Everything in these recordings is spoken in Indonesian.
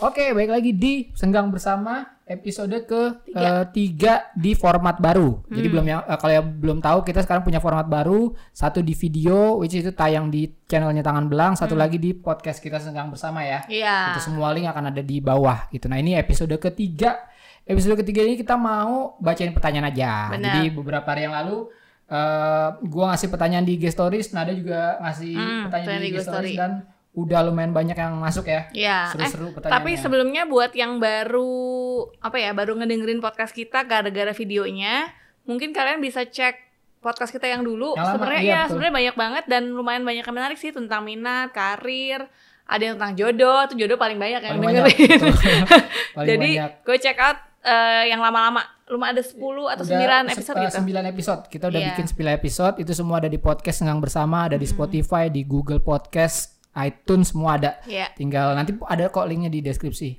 Oke, baik lagi di Senggang Bersama episode ke eh, tiga di format baru. Jadi belum yang eh, kalau yang belum tahu kita sekarang punya format baru, satu di video which itu tayang di channelnya Tangan Belang, satu lagi di podcast kita Senggang Bersama ya. Iya. Itu semua link akan ada di bawah gitu. Nah, ini episode ketiga. Episode ketiga ini kita mau bacain pertanyaan aja. Benar. Jadi beberapa hari yang lalu eh gua ngasih pertanyaan di IG Stories, Nada juga ngasih Hmm, pertanyaan di di Stories dan udah lumayan banyak yang masuk ya. Iya. Seru-seru Eh, pertanyaannya. tapi sebelumnya buat yang baru apa ya, baru ngedengerin podcast kita gara-gara videonya, mungkin kalian bisa cek podcast kita yang dulu. Sebenarnya iya, ya, sebenarnya banyak banget dan lumayan banyak yang menarik sih tentang minat, karir, ada yang tentang jodoh, tuh jodoh paling banyak yang Paling banyak. dengerin. Paling Jadi gue check out eh, yang lama-lama, lumayan ada 10 atau 9 Udah episode se- eh, gitu. 9 episode. Kita udah Iya. bikin 9 episode. Itu semua ada di podcast Senggang Bersama, ada di Spotify, di Google Podcast, iTunes semua ada. Iya. Tinggal nanti ada kok linknya di deskripsi.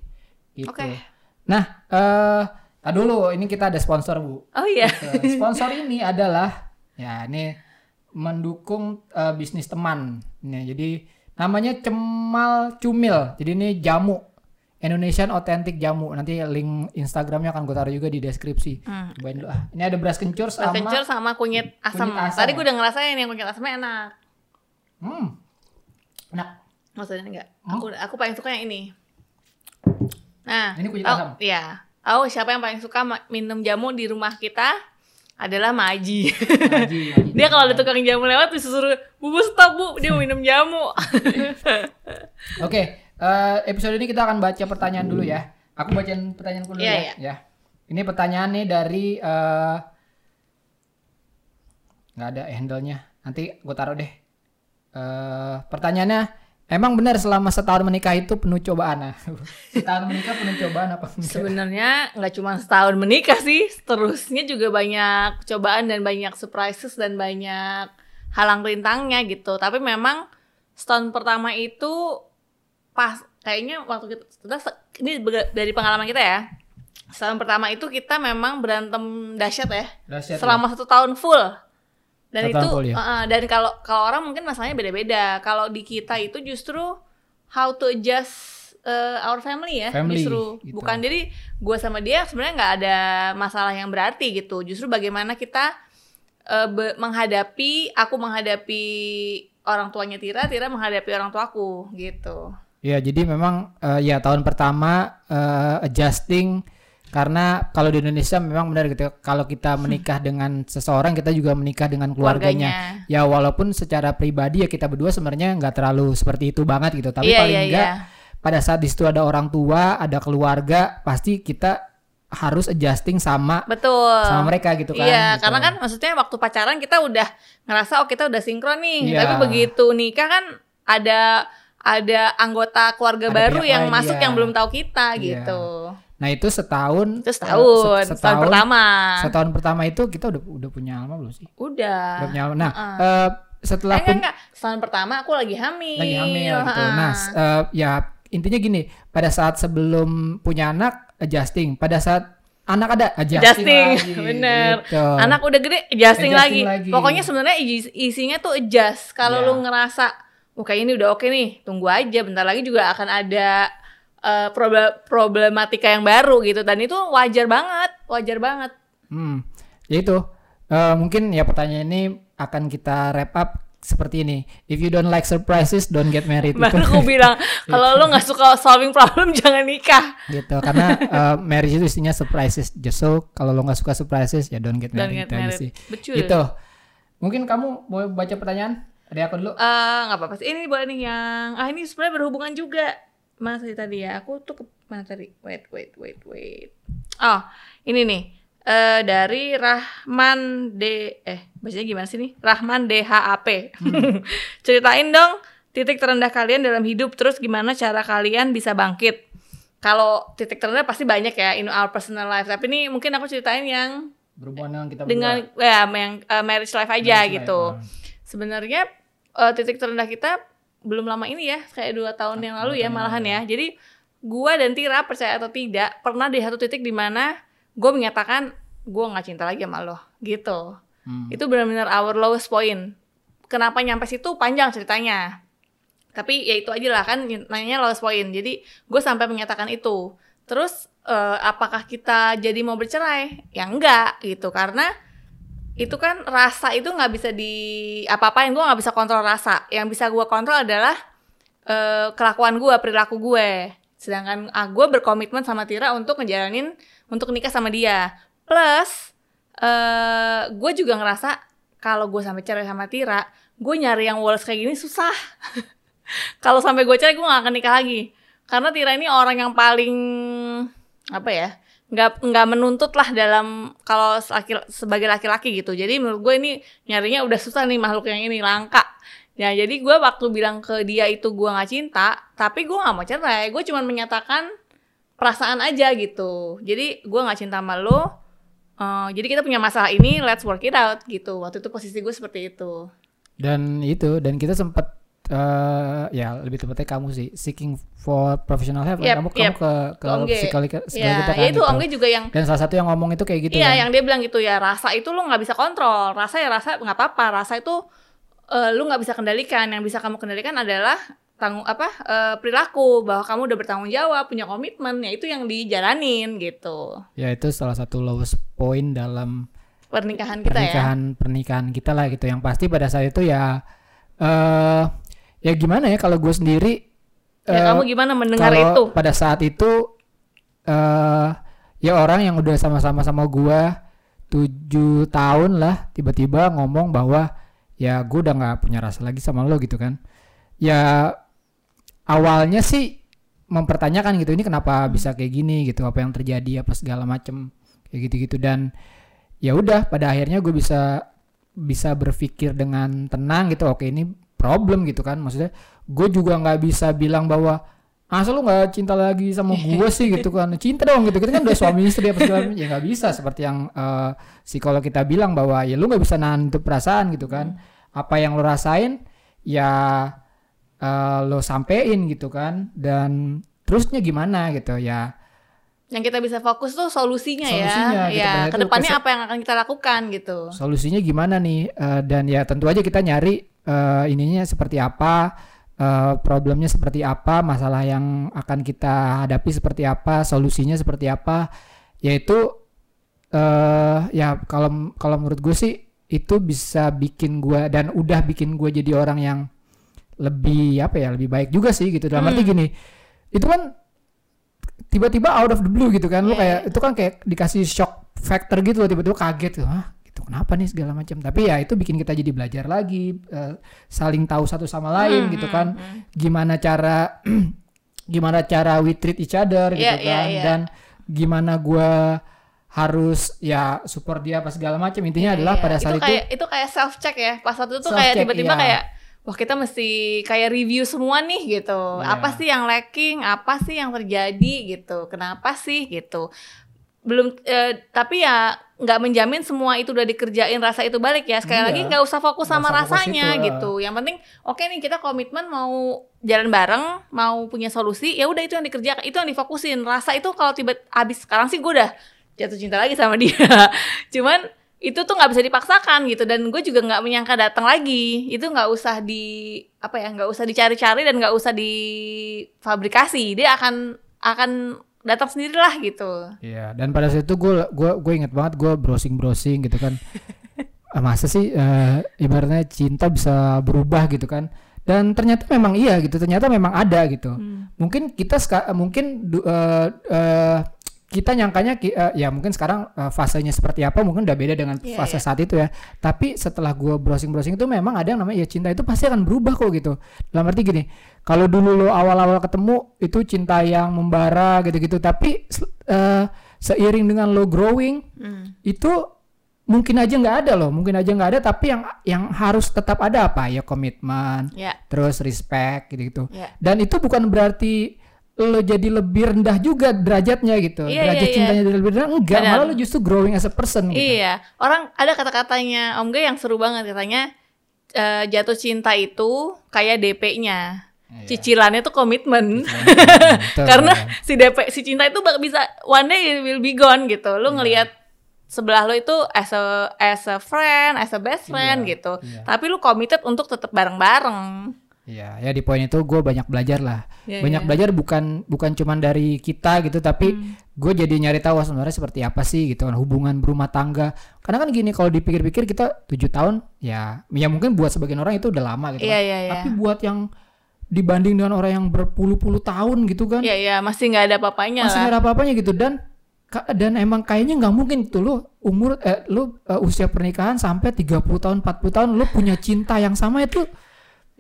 Gitu. Oke. Nah, eh tar dulu ini kita ada sponsor, Bu. Oh iya. Gitu. Sponsor ini adalah ya ini mendukung eh, bisnis teman. Nih, jadi namanya Cemal Cumil. Jadi ini jamu Indonesian Authentic Jamu. Nanti link Instagramnya akan gue taruh juga di deskripsi. Hmm. Cobain dulu ah. Ini ada beras kencur Beras sama kencur sama kunyit asam. kunyit asam Tadi ya? gue udah ngerasain yang kunyit asamnya enak. hmm. Enak. Maksudnya enggak? Aku aku paling suka yang ini. Nah, Ini kunyit oh, asam? Iya. Oh, siapa yang paling suka minum jamu di rumah kita? Adalah Maji. Haji, haji. dia kalau ada tukang jamu lewat disuruh, "Bu, Bu, stop, Bu." Dia minum jamu. Oke, eh, episode ini kita akan baca pertanyaan dulu ya. Aku bacain pertanyaan dulu Iya, ya. iya. ya. Ini pertanyaan nih dari eh, nggak ada handle-nya. Nanti gue taruh deh. Eh, pertanyaannya, emang benar selama setahun menikah itu penuh cobaan? Nah, setahun menikah penuh cobaan apa enggak? Sebenarnya nggak cuma setahun menikah sih, terusnya juga banyak cobaan dan banyak surprises dan banyak halang rintangnya gitu. Tapi memang setahun pertama itu pas kayaknya waktu kita, kita ini dari pengalaman kita ya. Setahun pertama itu kita memang berantem dahsyat ya. Dahsyat ya? selama satu tahun full. Dan itu uh-uh, dan kalau kalau orang mungkin masalahnya beda-beda. Kalau di kita itu justru how to adjust uh, our family ya, Family, justru gitu. bukan jadi gue sama dia sebenarnya nggak ada masalah yang berarti gitu. Justru bagaimana kita uh, be- menghadapi aku menghadapi orang tuanya Tira, Tira menghadapi orang tuaku gitu. Ya, jadi memang eh, ya tahun pertama eh, adjusting karena kalau di Indonesia memang benar gitu. Kalau kita menikah dengan seseorang, kita juga menikah dengan keluarganya. Ya walaupun secara pribadi ya kita berdua sebenarnya nggak terlalu seperti itu banget gitu. Tapi Iya, paling iya, enggak iya. pada saat di situ ada orang tua, ada keluarga, pasti kita harus adjusting sama Betul. sama mereka gitu kan. Iya, gitu. karena kan maksudnya waktu pacaran kita udah ngerasa oh kita udah sinkron nih. Iya. Tapi begitu nikah kan ada ada anggota keluarga Ada baru yang lain, masuk iya. yang belum tahu kita Iya. gitu. Nah itu setahun. Itu setahun, se- setahun pertama. Setahun pertama itu kita udah udah punya alma belum sih? Udah. Udah punya alma. Nah Heeh. eh, setelah Eh, enggak, enggak. Setahun pertama aku lagi hamil. lagi hamil gitu. Heeh. Nah, eh, ya intinya gini, pada saat sebelum punya anak adjusting, pada saat anak ada adjusting, Adjusting, lagi, bener. gitu. Anak udah gede, adjusting, Adjusting lagi. lagi. Pokoknya sebenarnya isi- isinya tuh adjust. Kalau Iya. lu ngerasa, oh kayak ini udah oke nih, tunggu aja. Bentar lagi juga akan ada eh, proble- problematika yang baru gitu. Dan itu wajar banget, wajar banget. Hmm, ya itu. Eh, mungkin ya pertanyaan ini akan kita wrap up seperti ini. If you don't like surprises, don't get married. Baru aku bilang, kalau lu nggak suka solving problem, jangan nikah. gitu karena eh, marriage itu isinya surprises just so kalau lo nggak suka surprises ya don't get Don't married, get itu aja married. sih Betul. gitu mungkin kamu mau baca pertanyaan dari aku dulu Eh, nggak apa-apa sih. Ini boleh nih yang, ah ini sebenarnya berhubungan juga. Mana tadi tadi ya? Aku tuh ke mana tadi? Wait, wait, wait, wait. Oh, ini nih. Eh dari Rahman D eh bacanya gimana sih nih? Rahman DHAP. Ceritain dong titik terendah kalian dalam hidup terus gimana cara kalian bisa bangkit. Kalau titik terendah pasti banyak ya in our personal life, tapi ini mungkin aku ceritain yang berhubungan dengan kita dengan berdua. ya yang eh, marriage life aja Marriage gitu. life, ah. Sebenarnya eh, titik terendah kita belum lama ini ya, kayak dua tahun yang lalu ya malahan yang ya. Jadi gua dan Tira percaya atau tidak pernah di satu titik di mana gue menyatakan gue nggak cinta lagi sama lo gitu. Hmm. Itu benar-benar our lowest point. Kenapa nyampe situ panjang ceritanya. tapi ya itu aja lah kan nanya lowest point jadi gue sampai menyatakan itu terus uh, apakah kita jadi mau bercerai ya enggak gitu karena itu kan rasa itu nggak bisa di apa-apain gue nggak bisa kontrol rasa. Yang bisa gue kontrol adalah uh, kelakuan gue perilaku gue sedangkan ah, gue berkomitmen sama Tira untuk ngejalanin untuk nikah sama dia. Plus uh, gue juga ngerasa kalau gue sampai cerai sama Tira gue nyari yang walls kayak gini susah. Kalau sampai gue cerai gue gak akan nikah lagi. Karena Tira ini orang yang paling apa ya nggak nggak menuntut lah dalam kalau laki, sebagai laki-laki gitu. Jadi menurut gue ini nyarinya udah susah nih makhluk yang ini langka. Ya jadi gue waktu bilang ke dia itu gue nggak cinta tapi gue nggak mau cerai gue cuma menyatakan perasaan aja gitu. Jadi gue nggak cinta sama lo uh, jadi kita punya masalah ini let's work it out gitu. Waktu itu posisi gue seperti itu. Dan itu dan kita sempat uh, ya lebih tepatnya kamu sih seeking for professional help. Yep, kamu yep. kamu ke ke psikologi ya, kita kan ya itu gitu. Ongge juga yang dan salah satu yang ngomong itu kayak gitu iya kan? yang dia bilang gitu ya rasa itu lo nggak bisa kontrol. Rasa ya rasa nggak apa-apa. Rasa itu uh, lu nggak bisa kendalikan. Yang bisa kamu kendalikan adalah tanggung apa uh, perilaku. Bahwa kamu udah bertanggung jawab punya komitmen. Ya itu yang dijalanin gitu. Ya itu salah satu lowest point dalam pernikahan kita pernikahan, ya. pernikahan kita lah gitu. Yang pasti pada saat itu ya eh uh, ya gimana ya kalau gue sendiri ya uh, kamu gimana mendengar kalau itu? pada saat itu uh, ya orang yang udah sama-sama sama gue tujuh tahun lah tiba-tiba ngomong bahwa ya gue udah nggak punya rasa lagi sama lo gitu kan. Ya awalnya sih mempertanyakan gitu ini kenapa bisa kayak gini? gitu apa yang terjadi? Apa segala macem? kayak gitu-gitu. Dan ya udah pada akhirnya gue bisa bisa berpikir dengan tenang gitu oke ini problem gitu kan. Maksudnya gue juga nggak bisa bilang bahwa asal lu nggak cinta lagi sama gue sih? gitu kan. Cinta dong gitu. Kita kan udah suami istri apa segala ya nggak bisa. Seperti yang uh, psikolog kita bilang bahwa ya lu nggak bisa nahan itu perasaan gitu kan. Hmm. apa yang lo rasain ya uh, lo sampein gitu kan. Dan terusnya gimana gitu ya. Yang kita bisa fokus tuh solusinya, ya. solusinya ya, gitu. ya ke depannya apa yang akan kita lakukan gitu. Solusinya gimana nih? Uh, dan ya tentu aja kita nyari uh, ininya seperti apa, uh, problemnya seperti apa, masalah yang akan kita hadapi seperti apa, solusinya seperti apa, yaitu uh, ya kalau kalau menurut gue sih itu bisa bikin gue dan udah bikin gue jadi orang yang lebih apa ya lebih baik juga sih gitu. Dalam hmm. arti gini itu kan tiba-tiba out of the blue gitu kan. Yeah. lu kayak itu kan kayak dikasih shock factor gitu loh tiba-tiba kaget tuh Hah, kenapa nih segala macam. Tapi ya itu bikin kita jadi belajar lagi uh, saling tahu satu sama lain hmm, gitu hmm, kan. hmm, gimana cara gimana cara we treat each other yeah, gitu iya, kan. yeah. dan gimana gue harus ya support dia apa segala macam. Intinya yeah, adalah yeah. pada saat itu kayak, itu kayak self check ya. Pas waktu itu tuh kayak tiba-tiba yeah. kayak wah kita mesti kayak review semua nih gitu. Yeah. apa sih yang lacking? Apa sih yang terjadi gitu? Kenapa sih gitu belum eh, tapi ya nggak menjamin semua itu udah dikerjain rasa itu balik ya. Sekali iya. lagi nggak usah fokus gak sama usah rasanya fokus itu, gitu. Yang penting oke okay nih kita komitmen mau jalan bareng mau punya solusi ya udah itu yang dikerjakan itu yang difokusin. Rasa itu kalau tiba habis sekarang sih gue udah jatuh cinta lagi sama dia. Cuman itu tuh nggak bisa dipaksakan gitu dan gue juga nggak menyangka datang lagi. Itu nggak usah di apa ya nggak usah dicari-cari dan nggak usah difabrikasi. Dia akan akan datang sendiri lah gitu. Iya, dan pada saat itu gue gue gue inget banget gue browsing browsing gitu kan. Ah, masa sih uh, ibaratnya cinta bisa berubah gitu kan? Dan ternyata memang iya gitu, ternyata memang ada gitu. Hmm. Mungkin kita mungkin uh, uh, kita nyangkanya uh, ya mungkin sekarang uh, fasenya seperti apa mungkin udah beda dengan yeah, fase yeah. saat itu ya tapi setelah gue browsing browsing itu memang ada yang namanya ya cinta itu pasti akan berubah kok gitu dalam arti gini kalau dulu lo awal-awal ketemu itu cinta yang membara gitu-gitu tapi uh, seiring dengan lo growing mm. itu mungkin aja nggak ada loh mungkin aja nggak ada tapi yang yang harus tetap ada apa ya komitmen yeah. terus respect gitu gitu yeah. dan itu bukan berarti lo jadi lebih rendah juga derajatnya gitu. Iya, Derajat iya, cintanya iya. lebih rendah enggak, Benar. malah lo justru growing as a person gitu. Iya. Orang ada kata-katanya Om G yang seru banget katanya uh, jatuh cinta itu kayak DP-nya. Iya. Cicilannya tuh komitmen. Karena si DP si cinta itu bisa one day it will be gone gitu. Lo iya. ngelihat sebelah lo itu as a as a friend, as a best friend iya, gitu. Iya. Tapi lo committed untuk tetap bareng-bareng. Iya, ya di poin itu gue banyak belajar lah. Ya, banyak ya. belajar bukan bukan cuman dari kita gitu, tapi Hmm. gue jadi nyari tahu sebenarnya seperti apa sih gitu kan hubungan berumah tangga. Karena kan gini kalau dipikir-pikir kita tujuh tahun ya, ya mungkin buat sebagian orang itu udah lama gitu. Iya, kan. iya, iya. Tapi buat yang dibanding dengan orang yang berpuluh-puluh tahun gitu kan, Iya, iya, masih nggak ada apa-apanya masih nggak ada apa-apanya gitu dan dan emang kayaknya nggak mungkin tuh lu umur eh, lu eh, usia pernikahan sampai 30 tahun 40 tahun lu punya cinta yang sama itu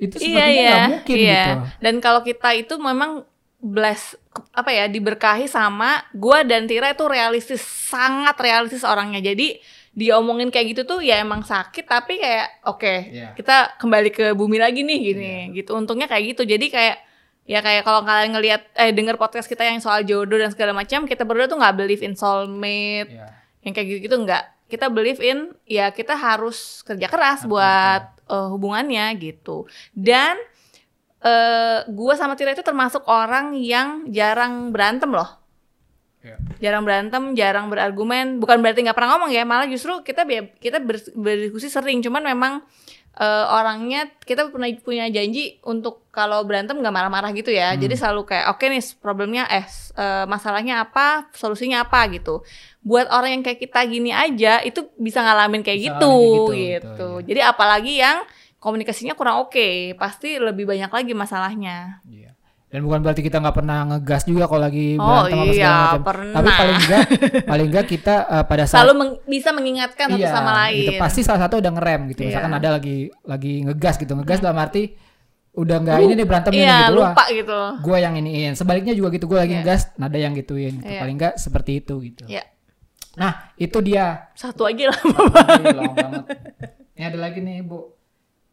itu Iya, sepertinya iya. nggak mungkin iya. gitu. Dan kalau kita itu memang bless apa ya diberkahi sama gua dan Tira itu realistis sangat realistis orangnya jadi diomongin kayak gitu tuh ya emang sakit tapi kayak oke Iya. kita kembali ke bumi lagi nih gini gitu untungnya kayak gitu jadi kayak ya kayak kalau kalian ngelihat eh denger podcast kita yang soal jodoh dan segala macam kita berdua tuh nggak believe in soulmate Iya. yang kayak gitu-gitu enggak kita believe in ya kita harus kerja keras buat eh, hubungannya gitu. Dan eh gua sama Tira itu termasuk orang yang jarang berantem loh. Iya. jarang berantem jarang berargumen. Bukan berarti nggak pernah ngomong ya malah justru kita kita ber- berdiskusi sering. Cuman memang eh, orangnya kita pernah punya janji untuk kalau berantem nggak marah-marah gitu ya. Jadi selalu kayak oke nih problemnya eh eh, masalahnya apa solusinya apa gitu. Buat orang yang kayak kita gini aja itu bisa ngalamin kayak Bisa gitu ngalamin gitu, gitu, betul, iya. jadi apalagi yang komunikasinya kurang oke pasti lebih banyak lagi masalahnya. Iya. Dan bukan berarti kita nggak pernah ngegas juga kalau lagi Oh, berantem apa segala iya, macam. pernah. Tapi paling enggak paling enggak kita eh, pada saat selalu meng- bisa mengingatkan satu iya, sama lain gitu, pasti salah satu udah ngerem gitu. Misalkan Iya. ada lagi lagi ngegas gitu. Ngegas dalam arti udah nggak ini nih berantemnya iya gitu. Lupa gitu gue yang iniin. Sebaliknya juga gitu. Gue lagi Iya. ngegas, nada yang gituin. Gitu. Iya. Paling enggak seperti itu gitu. ya Nah, itu dia. satu aja lah Ih, lama banget. Ini ada lagi nih, Bu.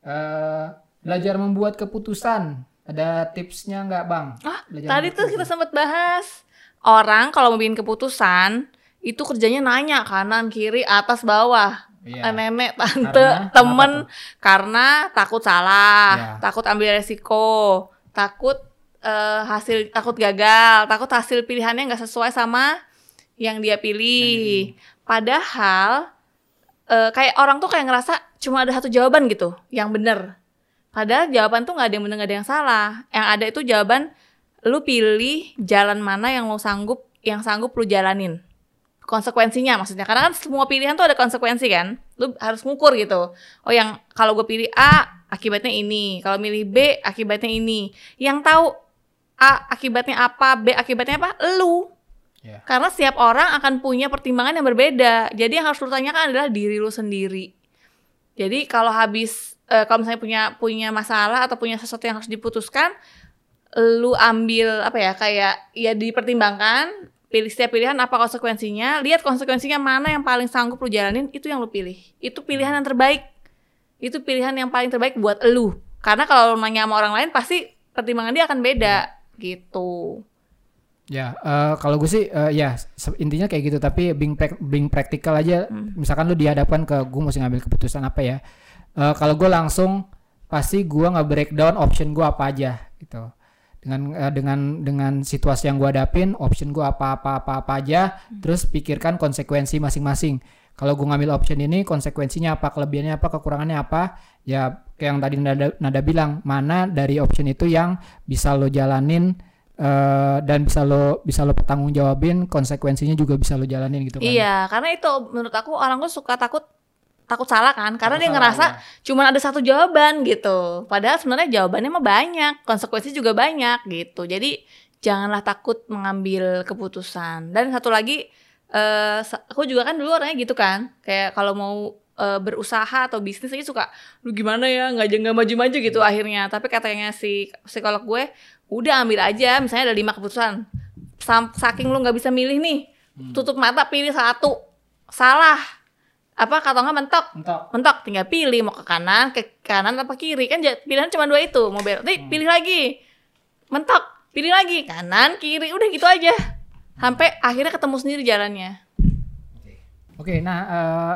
Eh, belajar membuat keputusan. Ada tipsnya nggak, Bang? Ah, Belajar tadi tuh kita sempat bahas. Orang kalau mau bikin keputusan itu kerjanya nanya kanan kiri atas bawah. Iya. Eh, nenek tante Karena temen. Karena takut salah Iya. takut ambil resiko takut eh, hasil takut gagal takut hasil pilihannya nggak sesuai sama yang dia pilih. Padahal eh, kayak orang tuh kayak ngerasa cuma ada satu jawaban gitu yang bener padahal jawaban tuh nggak ada yang nggak ada yang salah. Yang ada itu jawaban lu pilih jalan mana yang lo sanggup yang sanggup lu jalanin. Konsekuensinya maksudnya karena kan semua pilihan tuh ada konsekuensi kan? Lu harus ngukur gitu. Oh yang kalau gue pilih A akibatnya ini. Kalau milih B akibatnya ini. Yang tahu A akibatnya apa B akibatnya apa? Lu. Iya. karena setiap orang akan punya pertimbangan yang berbeda. Jadi yang harus lu tanyakan adalah diri lu sendiri jadi kalau habis eh, kalau misalnya punya punya masalah atau punya sesuatu yang harus diputuskan lu ambil apa ya kayak ya dipertimbangkan pilih setiap pilihan apa konsekuensinya lihat konsekuensinya mana yang paling sanggup lu jalanin itu yang lu pilih. Itu pilihan yang terbaik. Itu pilihan yang paling terbaik buat lu. Karena kalau lu nanya sama orang lain pasti pertimbangan dia akan beda. Gitu Ya, eh, kalau gue sih eh, ya intinya kayak gitu. Tapi being prac- being practical aja. Misalkan lu dihadapkan ke gue mesti ngambil keputusan apa ya? Eh, kalau gue langsung pasti gue nggak breakdown option gue apa aja gitu. Dengan eh, dengan dengan situasi yang gue hadapin, option gue apa apa apa apa aja. Terus pikirkan konsekuensi masing-masing. Kalau gue ngambil option ini, konsekuensinya apa, kelebihannya apa, kekurangannya apa? Ya, kayak yang tadi Nada, Nada bilang, mana dari option itu yang bisa lo jalanin eh, dan bisa lo bisa lo pertanggung jawabin konsekuensinya juga bisa lo jalanin gitu kan. Iya karena itu menurut aku orang tuh suka takut takut salah kan? Karena Takut dia salah, ngerasa iya. cuma ada satu jawaban gitu. Padahal sebenarnya jawabannya mah banyak konsekuensi juga banyak gitu. Jadi janganlah takut mengambil keputusan. Dan satu lagi eh sa- aku juga kan dulu orangnya gitu kan. Kayak kalau mau eh, berusaha atau bisnis aja suka lu gimana ya? Nggak nggak maju-maju gitu Iya. akhirnya. Tapi katanya si psikolog gue udah ambil aja. Misalnya ada lima keputusan. Saking lu nggak bisa milih nih Hmm. tutup mata pilih satu. Salah. Apa kata nggak mentok. Mentok. mentok. Tinggal pilih mau ke kanan ke kanan apa kiri. Kan pilihan cuma dua itu. Mau belok nih pilih lagi. Mentok. Pilih lagi. Kanan kiri. Udah gitu aja. Sampai akhirnya ketemu sendiri jalannya. Oke, nah eh,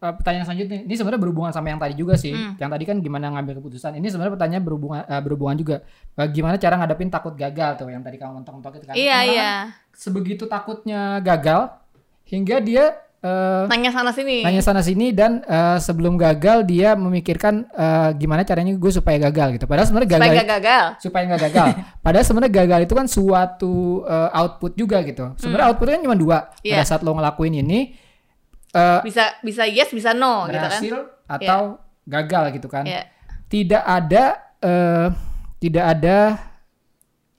eh, pertanyaan selanjutnya ini sebenarnya berhubungan sama yang tadi juga sih. Hmm. Yang tadi kan gimana ngambil keputusan. Ini sebenarnya pertanyaan berhubungan eh, berhubungan juga. Eh, gimana cara ngadepin takut gagal tuh yang tadi kamu mentok-mentok itu kan. iya Orang iya sebegitu takutnya gagal hingga dia uh, nanya sana sini nanya sana sini dan uh, sebelum gagal dia memikirkan uh, gimana caranya gue supaya gagal gitu padahal sebenarnya gagal supaya gak gagal supaya nggak gagal padahal sebenarnya gagal itu kan suatu uh, output juga gitu sebenarnya hmm. outputnya kan cuma dua yeah. pada saat lo ngelakuin ini uh, bisa bisa yes bisa no berhasil gitu kan atau yeah. gagal gitu kan yeah. tidak ada uh, tidak ada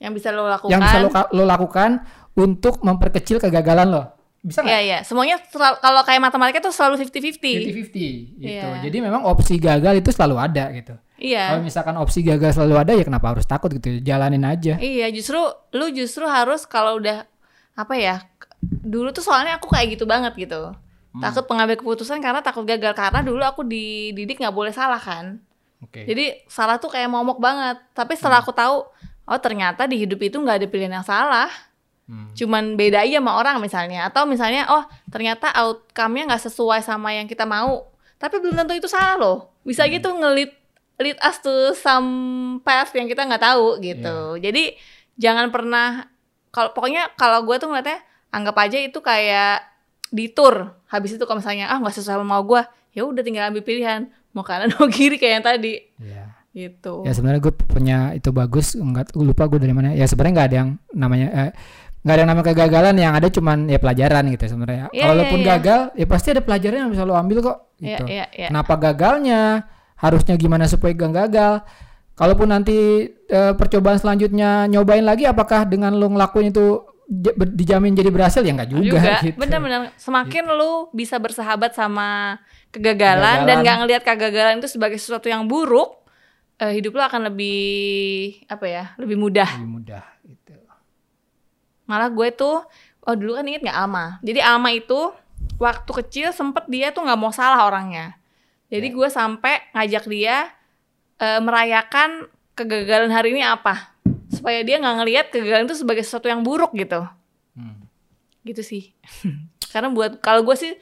yang bisa lo lakukan yang bisa lo, lo lakukan untuk memperkecil kegagalan lo bisa nggak? Iya iya, semuanya kalau kayak matematika tuh selalu 50-50. 50-50 gitu. Yeah. Jadi memang opsi gagal itu selalu ada gitu. Iya. Kalau misalkan opsi gagal selalu ada ya kenapa harus takut gitu? Jalanin aja. Iya, justru lu justru harus kalau udah apa ya? Dulu tuh soalnya aku kayak gitu banget gitu. Hmm. Takut pengambil keputusan karena takut gagal karena dulu aku dididik nggak boleh salah kan. Okay. Jadi salah tuh kayak momok banget. Tapi setelah hmm. aku tahu, oh ternyata di hidup itu nggak ada pilihan yang salah Hmm. Cuman beda aja sama orang misalnya atau misalnya oh ternyata outcome-nya nggak sesuai sama yang kita mau. Tapi belum tentu itu salah loh. Bisa hmm. gitu ngelit lead us to some path yang kita nggak tahu gitu. Yeah. Jadi jangan pernah kalau pokoknya kalau gue tuh ngeliatnya anggap aja itu kayak di tour. Habis itu kalau misalnya ah nggak sesuai sama mau gue, ya udah tinggal ambil pilihan mau kanan mau kiri kayak yang tadi. Yeah gitu. Ya sebenarnya gue punya itu bagus, nggak lupa gue dari mana. Ya sebenarnya nggak ada yang namanya eh, nggak ada yang namanya kegagalan yang ada cuman ya pelajaran gitu sebenarnya. Yeah, Walaupun yeah, yeah. gagal ya pasti ada pelajaran yang bisa lo ambil kok iya, gitu. Yeah, yeah, yeah. Kenapa gagalnya? Harusnya gimana supaya gak gagal? Kalaupun nanti e, percobaan selanjutnya nyobain lagi apakah dengan lo ngelakuin itu dijamin jadi berhasil ya nggak juga, juga. gitu. Bener-bener semakin gitu. lu bisa bersahabat sama kegagalan, kegagalan. dan nggak ngelihat kegagalan itu sebagai sesuatu yang buruk, uh, hidup lo akan lebih apa ya, lebih mudah. Lebih mudah gitu malah gue tuh oh dulu kan inget nggak Ama jadi Ama itu waktu kecil sempet dia tuh nggak mau salah orangnya jadi ya. gue sampai ngajak dia e, merayakan kegagalan hari ini apa supaya dia nggak ngelihat kegagalan itu sebagai sesuatu yang buruk gitu hmm. gitu sih karena buat kalau gue sih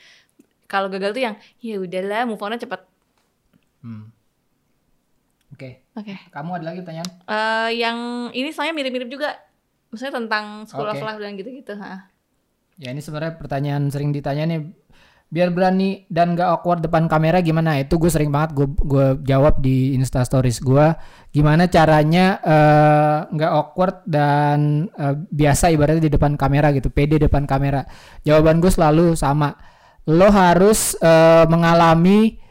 kalau gagal tuh yang ya udahlah move onnya cepet hmm. Oke. Okay. Oke. Okay. Kamu ada lagi pertanyaan? Uh, yang ini soalnya mirip-mirip juga maksudnya tentang sekolah okay. dan gitu-gitu ha. ya ini sebenarnya pertanyaan sering ditanya nih biar berani dan gak awkward depan kamera gimana? Itu gue sering banget gue gue jawab di insta stories gue gimana caranya uh, nggak awkward dan uh, biasa ibaratnya di depan kamera gitu pede depan kamera. Jawaban gue selalu sama. Lo harus uh, mengalami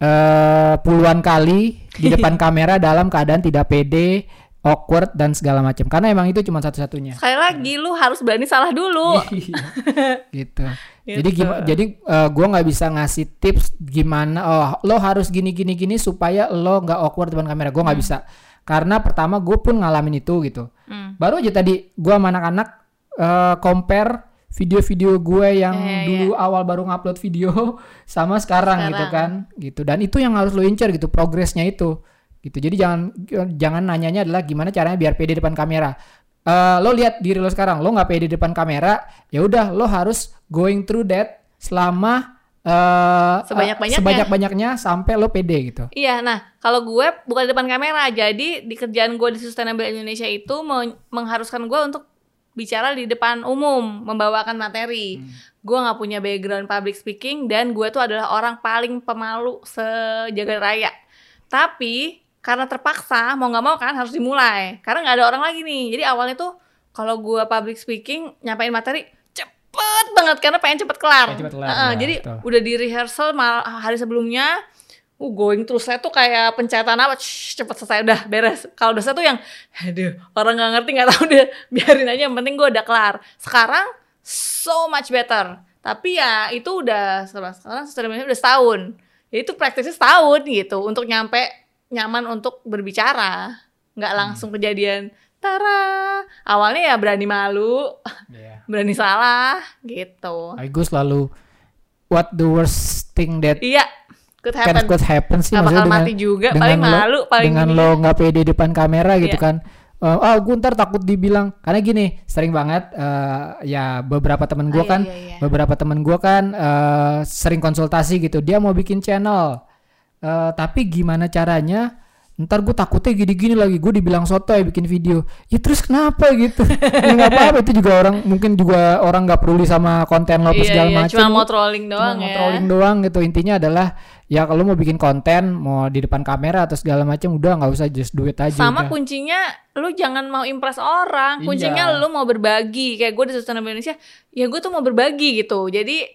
uh, puluhan kali di depan kamera dalam keadaan tidak pede awkward dan segala macam. Karena emang itu cuma satu-satunya. Sekali lagi lu harus berani salah dulu. Iya, gitu. gitu. jadi gimana jadi uh, eh, gue nggak bisa ngasih tips gimana oh lo harus gini gini gini supaya lo nggak awkward depan kamera. Gue nggak hmm. bisa. Karena pertama gue pun ngalamin itu gitu. Hmm. baru aja tadi gue sama anak-anak uh, compare video-video gue yang yeah, iya. dulu yeah. awal baru ngupload video sama sekarang, sekarang. gitu kan. Gitu. Dan itu yang harus lo incer gitu progresnya itu gitu. Jadi jangan jangan nanyanya adalah gimana caranya biar pede depan kamera. Uh, lo lihat diri lo sekarang. Lo nggak pede depan kamera ya udah lo harus going through that selama uh, sebanyak banyaknya sebanyak banyaknya sampai lo pede gitu. Iya nah kalau gue bukan di depan kamera jadi di kerjaan gue di sustainable Indonesia itu mengharuskan gue untuk bicara di depan umum membawakan materi. Hmm. gue nggak punya background public speaking dan gue tuh adalah orang paling pemalu sejagat raya. Tapi karena terpaksa mau nggak mau kan harus dimulai. Karena nggak ada orang lagi nih. Jadi awalnya tuh kalau gue public speaking nyampain materi cepet banget. Karena pengen cepet kelar, cepet kelar uh, ya, jadi betul. udah di rehearsal mal hari sebelumnya uh going terus saya tuh kayak pencetan apa cepet selesai udah beres. Kalau udah saya tuh yang aduh orang nggak ngerti nggak tahu deh biarin aja yang penting gue udah kelar. Sekarang so much better. Tapi ya itu udah sekarang sekarang udah setahun. Ya itu praktisnya setahun gitu untuk nyampe nyaman untuk berbicara nggak langsung hmm. kejadian Tara awalnya ya berani malu yeah. berani salah gitu gue selalu what the worst thing that iya could happen, can, could happen sih gak bakal mati juga paling lo, malu paling dengan lo nggak pede depan kamera gitu yeah. kan uh, oh gue ntar takut dibilang karena gini sering banget uh, ya beberapa temen gue oh, kan iya, iya, iya. beberapa temen gue kan uh, sering konsultasi gitu dia mau bikin channel Uh, tapi gimana caranya? Ntar gue takutnya gini-gini lagi. Gue dibilang soto ya bikin video. Ya terus kenapa gitu? Ya nggak apa-apa. Itu juga orang mungkin juga orang nggak peduli sama konten lo iya, segala iya, macam cuma mau trolling doang cuma ya. mau trolling doang gitu. Intinya adalah ya kalau mau bikin konten mau di depan kamera atau segala macam udah nggak usah just do it aja sama udah. kuncinya lu jangan mau impress orang. Kuncinya Iya. lu mau berbagi. Kayak gue di sustainable Indonesia ya gue tuh mau berbagi gitu. Jadi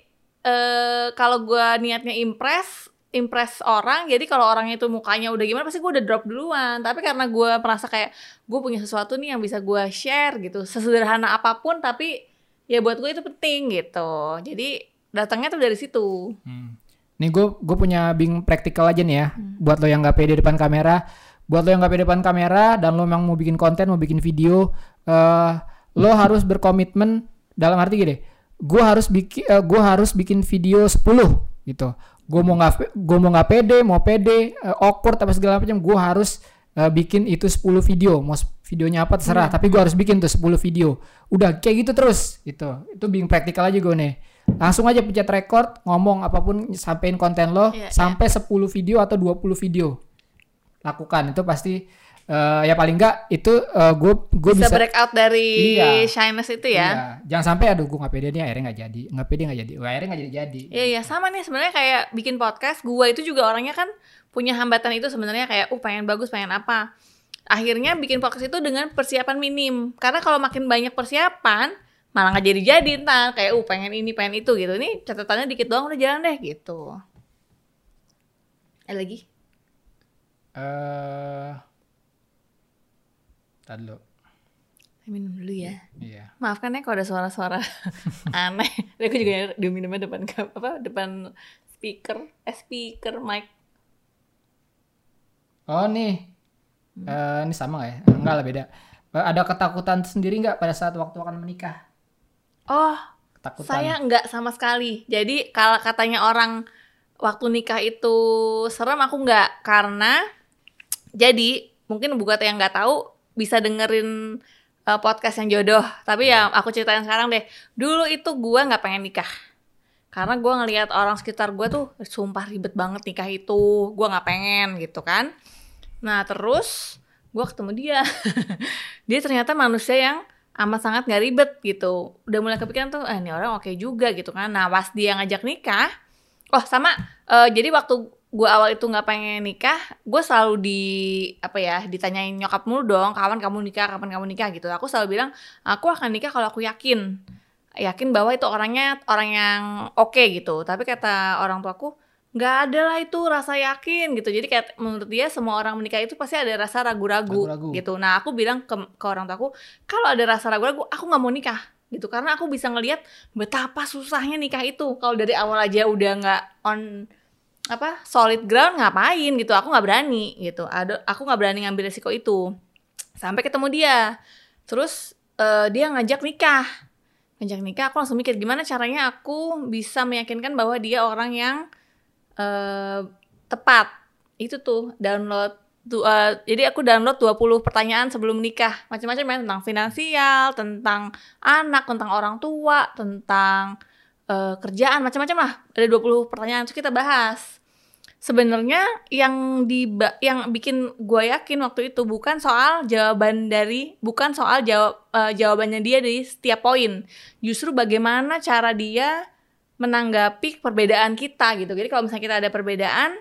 eh kalau gue niatnya impress impress orang jadi kalau orangnya itu mukanya udah gimana pasti gue udah drop duluan tapi karena gue merasa kayak gue punya sesuatu nih yang bisa gue share gitu sesederhana apa pun tapi ya buat gue itu penting gitu jadi datangnya tuh dari situ Hmm. Nih gue gue punya bing praktikal aja nih ya Hmm. buat lo yang nggak pede depan kamera. Buat lo yang nggak pede depan kamera dan lo memang mau bikin konten mau bikin video, eh lo harus berkomitmen dalam arti gini. Gue harus bikin gue harus bikin video 10 gitu. Gue mau nggak gue mau nggak pede mau pede eh, awkward apa segala macam gue harus eh, bikin itu 10 video. Mau videonya apa terserah tapi gue harus bikin tuh 10 video. Udah kayak gitu terus gitu. Itu being praktikal aja gue nih. Langsung aja pencet record ngomong apa pun sampein konten lo Iya, sampai 10 video atau 20 video. Lakukan itu pasti eh, ya paling enggak itu gue gue bisa, bisa, break out dari Iya. shyness itu ya? Iya. jangan sampai aduh gue nggak pede nih akhirnya nggak jadi. Nggak pede nggak jadi. Wah, akhirnya nggak jadi jadi. Iya iya sama nih. Sebenarnya kayak bikin podcast gua itu juga orangnya kan punya hambatan itu sebenarnya kayak uh pengen bagus pengen apa. Akhirnya bikin podcast itu dengan persiapan minim. Karena kalau makin banyak persiapan malah nggak jadi jadi ntar. Kayak uh pengen ini pengen itu gitu. Ini catatannya dikit doang udah jalan deh gitu. Eh lagi? Eh Tadi dulu. minum dulu ya Iya. maafkan ya kalau ada suara-suara aneh Tapi aku juga di minumnya depan apa depan speaker eh speaker mic Oh nih, Hmm. Eh, ini sama nggak ya? Enggak lah beda. Eh, ada ketakutan sendiri nggak pada saat waktu akan menikah? oh Ketakutan. Saya nggak sama sekali. Jadi kalau katanya orang waktu nikah itu serem, aku nggak karena jadi mungkin buat yang nggak tahu bisa dengerin uh, podcast yang jodoh. Tapi ya aku ceritain sekarang deh. Dulu itu gua nggak pengen nikah. Karena gua ngelihat orang sekitar gua tuh sumpah ribet banget nikah itu. Gua nggak pengen gitu kan. Nah terus gua ketemu dia. dia ternyata manusia yang amat sangat nggak ribet gitu. Udah mulai kepikiran tuh, eh ini orang oke juga gitu kan. Nah pas dia ngajak nikah, oh sama, eh, jadi waktu gue awal itu nggak pengen nikah, gue selalu di apa ya ditanyain nyokap mulu dong, kapan kamu nikah, kapan kamu nikah gitu. Aku selalu bilang, aku akan nikah kalau aku yakin, yakin bahwa itu orangnya orang yang oke gitu. Tapi kata orang tuaku, nggak ada lah itu rasa yakin gitu. Jadi kayak menurut dia semua orang menikah itu pasti ada rasa ragu-ragu Ragu-ragu. gitu. Nah aku bilang ke, ke orang tuaku, kalau ada rasa ragu-ragu, aku nggak mau nikah gitu karena aku bisa ngelihat betapa susahnya nikah itu kalau dari awal aja udah nggak on apa solid ground ngapain gitu aku nggak berani gitu. Ada aku nggak berani ngambil resiko itu. Sampai ketemu dia. Terus eh, dia ngajak nikah. Ngajak nikah aku langsung mikir gimana caranya aku bisa meyakinkan bahwa dia orang yang eh, tepat. Itu tuh download tuh eh, jadi aku download 20 pertanyaan sebelum nikah. Macam-macam ya tentang finansial tentang anak tentang orang tua tentang eh, kerjaan macam-macam lah. Ada 20 pertanyaan terus kita bahas sebenarnya yang di yang bikin gue yakin waktu itu bukan soal jawaban dari bukan soal jawab eh, jawabannya dia dari setiap poin. Justru bagaimana cara dia menanggapi perbedaan kita gitu. Jadi kalau misalnya kita ada perbedaan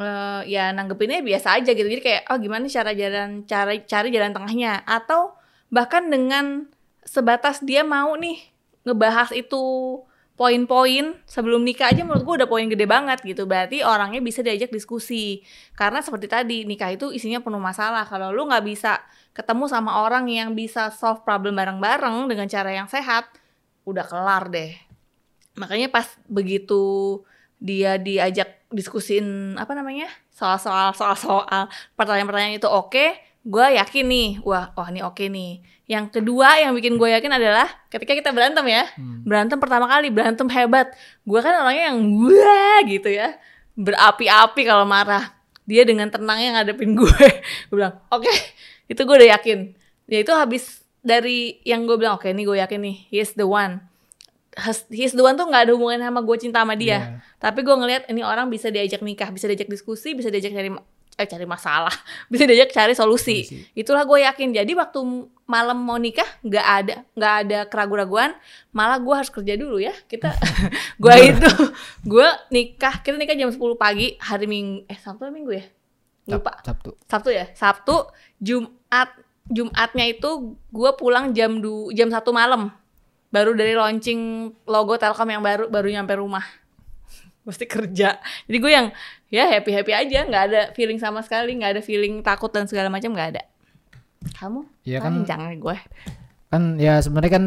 eh, ya nanggepinnya biasa aja gitu. Jadi kayak oh gimana cara jalan cara cari jalan tengahnya? Atau bahkan dengan sebatas dia mau nih ngebahas itu poin-poin sebelum nikah aja menurut gue udah poin gede banget gitu. Berarti orangnya bisa diajak diskusi. Karena seperti tadi nikah itu isinya penuh masalah. Kalau lu nggak bisa ketemu sama orang yang bisa solve problem bareng-bareng dengan cara yang sehat udah kelar deh. Makanya pas begitu dia diajak diskusin apa namanya soal-soal soal-soal pertanyaan-pertanyaan itu oke gue yakin nih wah wah ini oke nih. Yang kedua yang bikin gue yakin adalah ketika kita berantem ya. Hmm. berantem pertama kali berantem hebat. Gue kan orangnya yang wah gitu ya. Berapi-api kalau marah. Dia dengan tenangnya ngadepin gue gue bilang oke. Itu gue udah yakin. Ya itu habis dari yang gue bilang oke ini gue yakin nih he's the one. He's the one tuh nggak ada hubungan sama gue cinta sama dia. Iya. tapi gue ngelihat ini orang bisa diajak nikah bisa diajak diskusi bisa diajak cari eh cari masalah. Bisa diajak cari solusi, solusi. itulah gue yakin. Jadi waktu malam mau nikah nggak ada nggak ada keraguan-raguan malah gue harus kerja dulu ya. Kita gue itu gue nikah kita nikah jam 10 pagi hari minggu eh sabtu minggu ya? Lupa. Sabtu. Sabtu ya? Sabtu jumat jumatnya itu gue pulang jam du jam satu malam. Baru dari launching logo telkom yang baru baru nyampe rumah. Mesti kerja. Jadi gue yang ya happy happy aja. Nggak ada feeling sama sekali. Nggak ada feeling takut dan segala macam nggak ada. Kamu? Ya kan jangan gue. Kan ya sebenarnya kan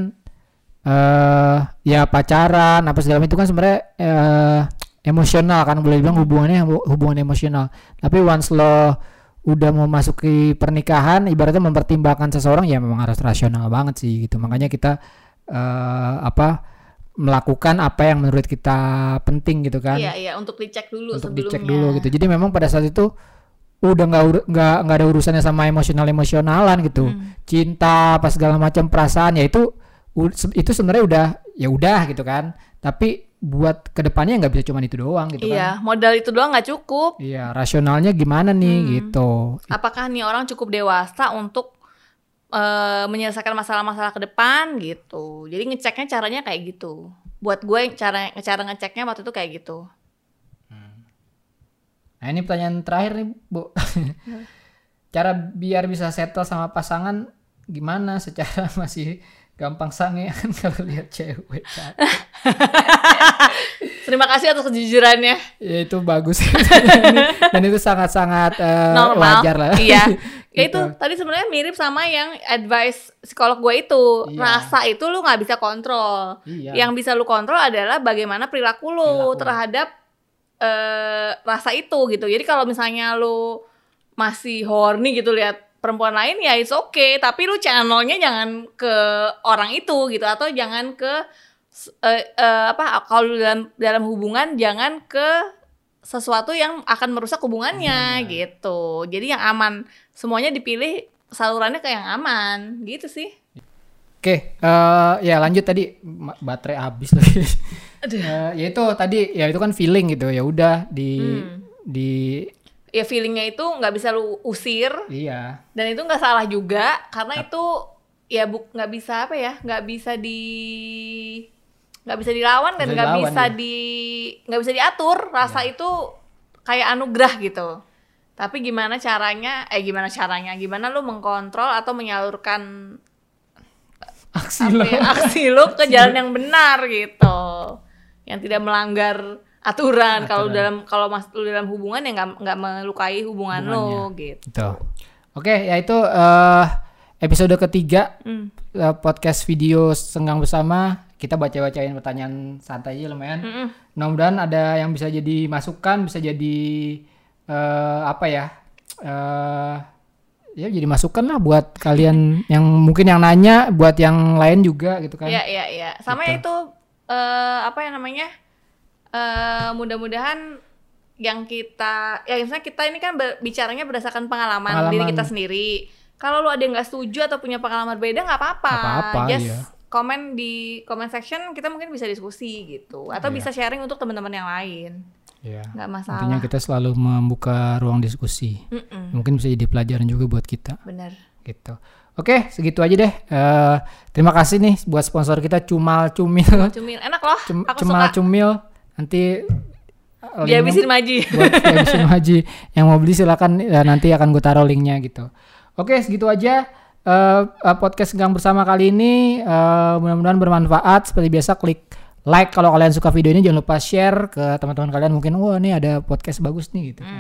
eh uh, ya pacaran apa segala itu kan sebenarnya uh, emosional kan. Boleh bilang hubungannya hubungan emosional. Tapi once lo udah mau masuk ke pernikahan ibaratnya mempertimbangkan seseorang ya memang harus rasional banget sih gitu. Makanya kita uh, apa melakukan apa yang menurut kita penting gitu kan. Iya iya untuk dicek dulu untuk sebelumnya. dicek dulu gitu. Jadi memang pada saat itu udah nggak nggak nggak ada urusannya sama emosional emosionalan gitu. Hmm. cinta pas segala macam perasaan ya itu itu sebenarnya udah ya udah gitu kan. Tapi buat ke depannya nggak bisa cuma itu doang gitu iya, kan. modal itu doang nggak cukup. Iya rasionalnya gimana nih hmm. gitu. Apakah nih orang cukup dewasa untuk uh, menyelesaikan masalah-masalah ke depan gitu. Jadi ngeceknya caranya kayak gitu. Buat gue cara cara ngeceknya waktu itu kayak gitu. Hmm. Nah ini pertanyaan terakhir nih bu. cara biar bisa settle sama pasangan gimana secara masih gampang sange kan kalau lihat cewek Terima kasih atas kejujurannya. Ya itu bagus. Dan itu sangat-sangat uh, wajar lah. Iya. Ya itu gitu. tadi sebenarnya mirip sama yang advice psikolog gue itu. Iya. Rasa itu lu nggak bisa kontrol. Iya. Yang bisa lu kontrol adalah bagaimana perilaku lu perilaku. terhadap uh, rasa itu gitu. Jadi kalau misalnya lu masih horny gitu lihat perempuan lain ya it's okay, tapi lu channelnya jangan ke orang itu gitu atau jangan ke uh, uh, apa kalau dalam dalam hubungan jangan ke sesuatu yang akan merusak hubungannya hmm. gitu. Jadi yang aman semuanya dipilih salurannya kayak yang aman gitu sih. Oke, uh, ya lanjut tadi baterai habis lagi. uh, ya itu tadi ya itu kan feeling gitu ya udah di hmm. di ya feelingnya itu nggak bisa lu usir. Iya. Dan itu nggak salah juga karena itu ya bu nggak bisa apa ya nggak bisa di nggak bisa dilawan dan nggak bisa ya. di nggak bisa diatur rasa ya. itu kayak anugerah gitu tapi gimana caranya eh gimana caranya? Gimana lu mengkontrol atau menyalurkan aksi lo ya, aksi lu ke jalan yang benar gitu. Yang tidak melanggar aturan, kalau dalam kalau mas lu dalam hubungan ya nggak nggak melukai hubungan lo gitu. Oke okay, ya itu uh, episode ketiga mm. uh, podcast video senggang bersama. Kita baca-bacain pertanyaan santai aja lumayan. Mm -mm. Mudah-mudahan ada yang bisa jadi masukan, bisa jadi uh, apa ya? Uh, ya jadi masukan lah buat kalian yang mungkin yang nanya, buat yang lain juga gitu kan. Iya, iya, iya. Sama gitu. itu uh, apa yang namanya? Uh, mudah-mudahan yang kita ya misalnya kita ini kan bicaranya berdasarkan pengalaman, pengalaman diri kita sendiri. Kalau lu ada yang nggak setuju atau punya pengalaman beda nggak apa-apa. Apa-apa, Just iya komen di comment section kita mungkin bisa diskusi gitu atau yeah. bisa sharing untuk teman-teman yang lain. Nggak masalah. Intinya kita selalu membuka ruang diskusi. Mm -mm. Mungkin bisa jadi pelajaran juga buat kita. Benar. Gitu. Oke, segitu aja deh. Uh, terima kasih nih buat sponsor kita Cumal Cumil. Cumil enak loh. Cum Aku Cumal suka. Cumil. Nanti dihabisin maji. Buat dihabisin maji. Yang mau beli silakan ya, nanti akan gue taruh linknya gitu. Oke, segitu aja uh, podcast gang bersama kali ini uh, mudah-mudahan bermanfaat seperti biasa klik like kalau kalian suka video ini jangan lupa share ke teman-teman kalian mungkin wah ini ada podcast bagus nih gitu. Hmm.